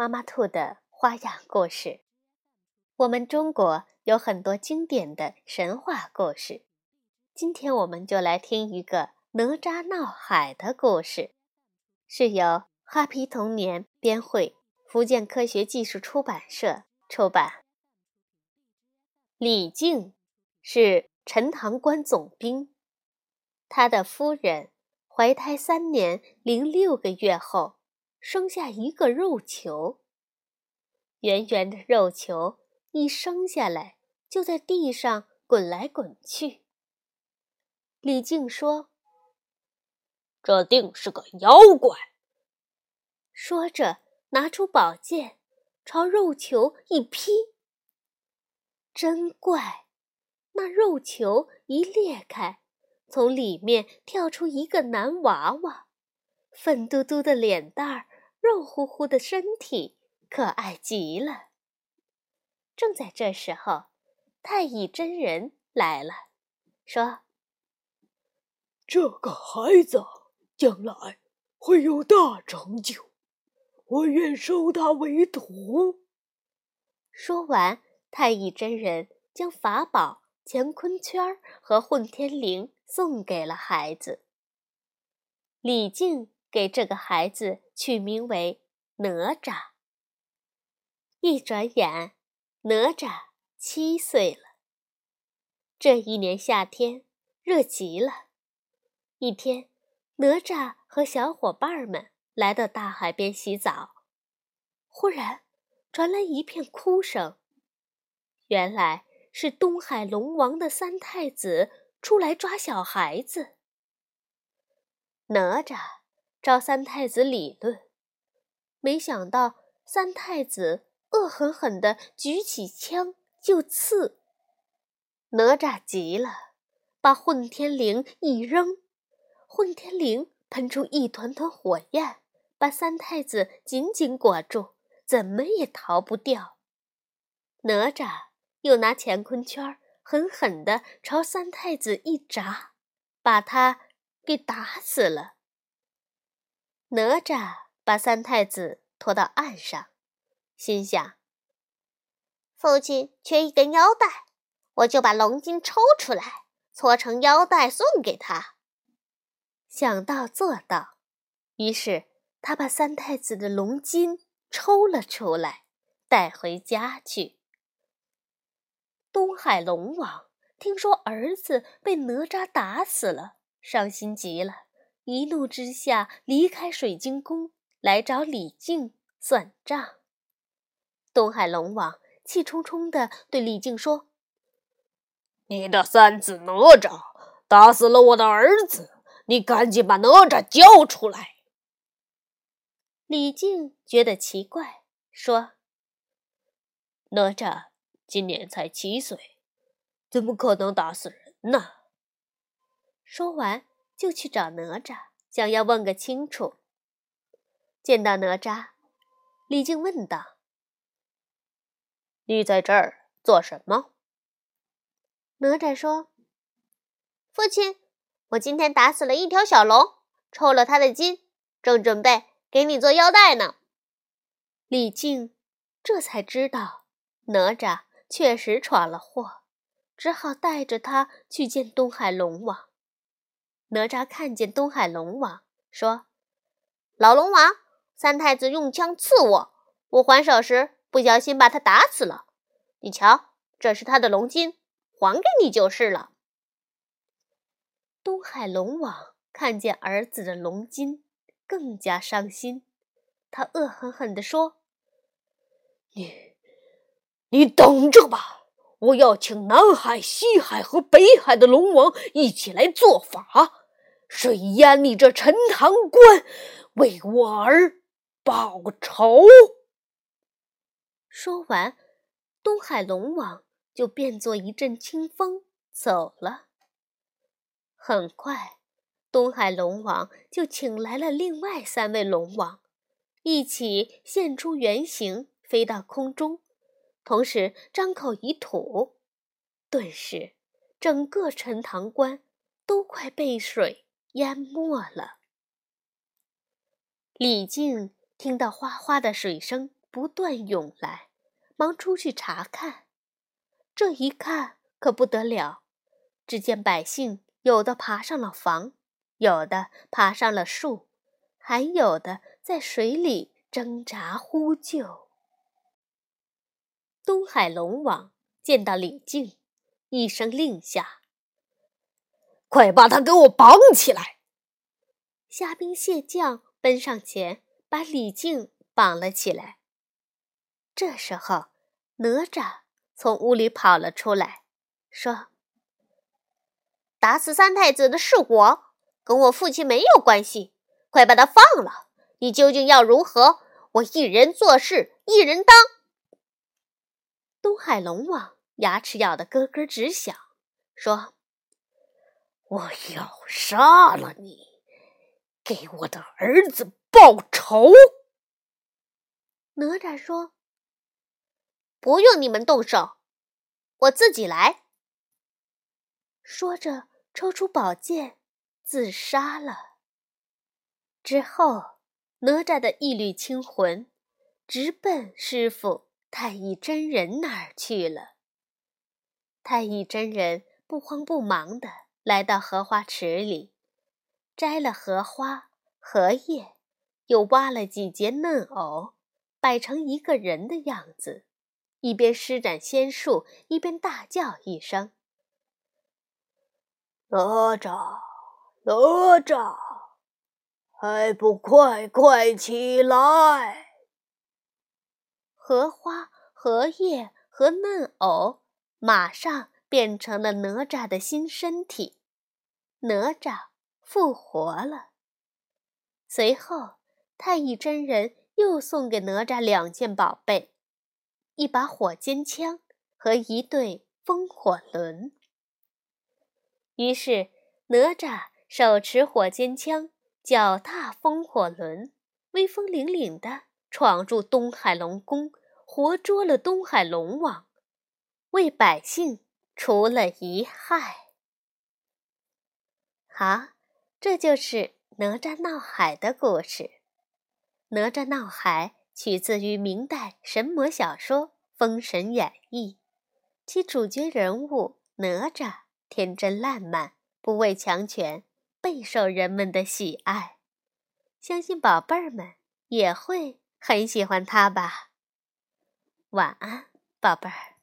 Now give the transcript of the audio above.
妈妈兔的花样故事，我们中国有很多经典的神话故事。今天我们就来听一个哪吒闹海的故事，是由哈皮童年编绘，福建科学技术出版社出版。李靖是陈塘关总兵，他的夫人怀胎三年零六个月后。生下一个肉球，圆圆的肉球一生下来就在地上滚来滚去。李靖说：“这定是个妖怪。”说着拿出宝剑，朝肉球一劈。真怪，那肉球一裂开，从里面跳出一个男娃娃，粉嘟嘟的脸蛋儿。肉乎乎的身体，可爱极了。正在这时候，太乙真人来了，说：“这个孩子将来会有大成就，我愿收他为徒。”说完，太乙真人将法宝乾坤圈和混天绫送给了孩子。李靖。给这个孩子取名为哪吒。一转眼，哪吒七岁了。这一年夏天热极了。一天，哪吒和小伙伴们来到大海边洗澡，忽然传来一片哭声。原来是东海龙王的三太子出来抓小孩子。哪吒。找三太子理论，没想到三太子恶狠狠地举起枪就刺。哪吒急了，把混天绫一扔，混天绫喷出一团团火焰，把三太子紧紧裹住，怎么也逃不掉。哪吒又拿乾坤圈狠狠地朝三太子一砸，把他给打死了。哪吒把三太子拖到岸上，心想：“父亲缺一根腰带，我就把龙筋抽出来，搓成腰带送给他。”想到做到，于是他把三太子的龙筋抽了出来，带回家去。东海龙王听说儿子被哪吒打死了，伤心极了。一怒之下，离开水晶宫，来找李靖算账。东海龙王气冲冲地对李靖说：“你的三子哪吒打死了我的儿子，你赶紧把哪吒交出来。”李靖觉得奇怪，说：“哪吒今年才七岁，怎么可能打死人呢？”说完。就去找哪吒，想要问个清楚。见到哪吒，李靖问道：“你在这儿做什么？”哪吒说：“父亲，我今天打死了一条小龙，抽了他的筋，正准备给你做腰带呢。”李靖这才知道哪吒确实闯了祸，只好带着他去见东海龙王。哪吒看见东海龙王，说：“老龙王，三太子用枪刺我，我还手时不小心把他打死了。你瞧，这是他的龙筋，还给你就是了。”东海龙王看见儿子的龙筋，更加伤心。他恶狠狠地说：“你，你等着吧！我要请南海、西海和北海的龙王一起来做法。”水淹你这陈塘关，为我儿报仇？说完，东海龙王就变作一阵清风走了。很快，东海龙王就请来了另外三位龙王，一起现出原形，飞到空中，同时张口一吐，顿时，整个陈塘关都快被水淹没了。李靖听到哗哗的水声不断涌来，忙出去查看。这一看可不得了，只见百姓有的爬上了房，有的爬上了树，还有的在水里挣扎呼救。东海龙王见到李靖，一声令下：“快把他给我绑起来！”虾兵蟹将奔上前，把李靖绑了起来。这时候，哪吒从屋里跑了出来，说：“打死三太子的是我，跟我父亲没有关系。快把他放了！你究竟要如何？我一人做事一人当。”东海龙王牙齿咬得咯咯直响，说：“我要杀了你，给我的儿子报仇。”哪吒说。不用你们动手，我自己来。说着，抽出宝剑，自杀了。之后，哪吒的一缕清魂直奔师傅太乙真人那儿去了。太乙真人不慌不忙的来到荷花池里，摘了荷花、荷叶，又挖了几节嫩藕，摆成一个人的样子。一边施展仙术，一边大叫一声：“哪吒，哪吒，还不快快起来！”荷花、荷叶和嫩藕马上变成了哪吒的新身体，哪吒复活了。随后，太乙真人又送给哪吒两件宝贝。一把火尖枪和一对风火轮。于是，哪吒手持火尖枪，脚踏风火轮，威风凛凛地闯入东海龙宫，活捉了东海龙王，为百姓除了一害。好，这就是哪吒闹海的故事。哪吒闹海。取自于明代神魔小说《封神演义》，其主角人物哪吒天真烂漫，不畏强权，备受人们的喜爱。相信宝贝儿们也会很喜欢他吧。晚安，宝贝儿。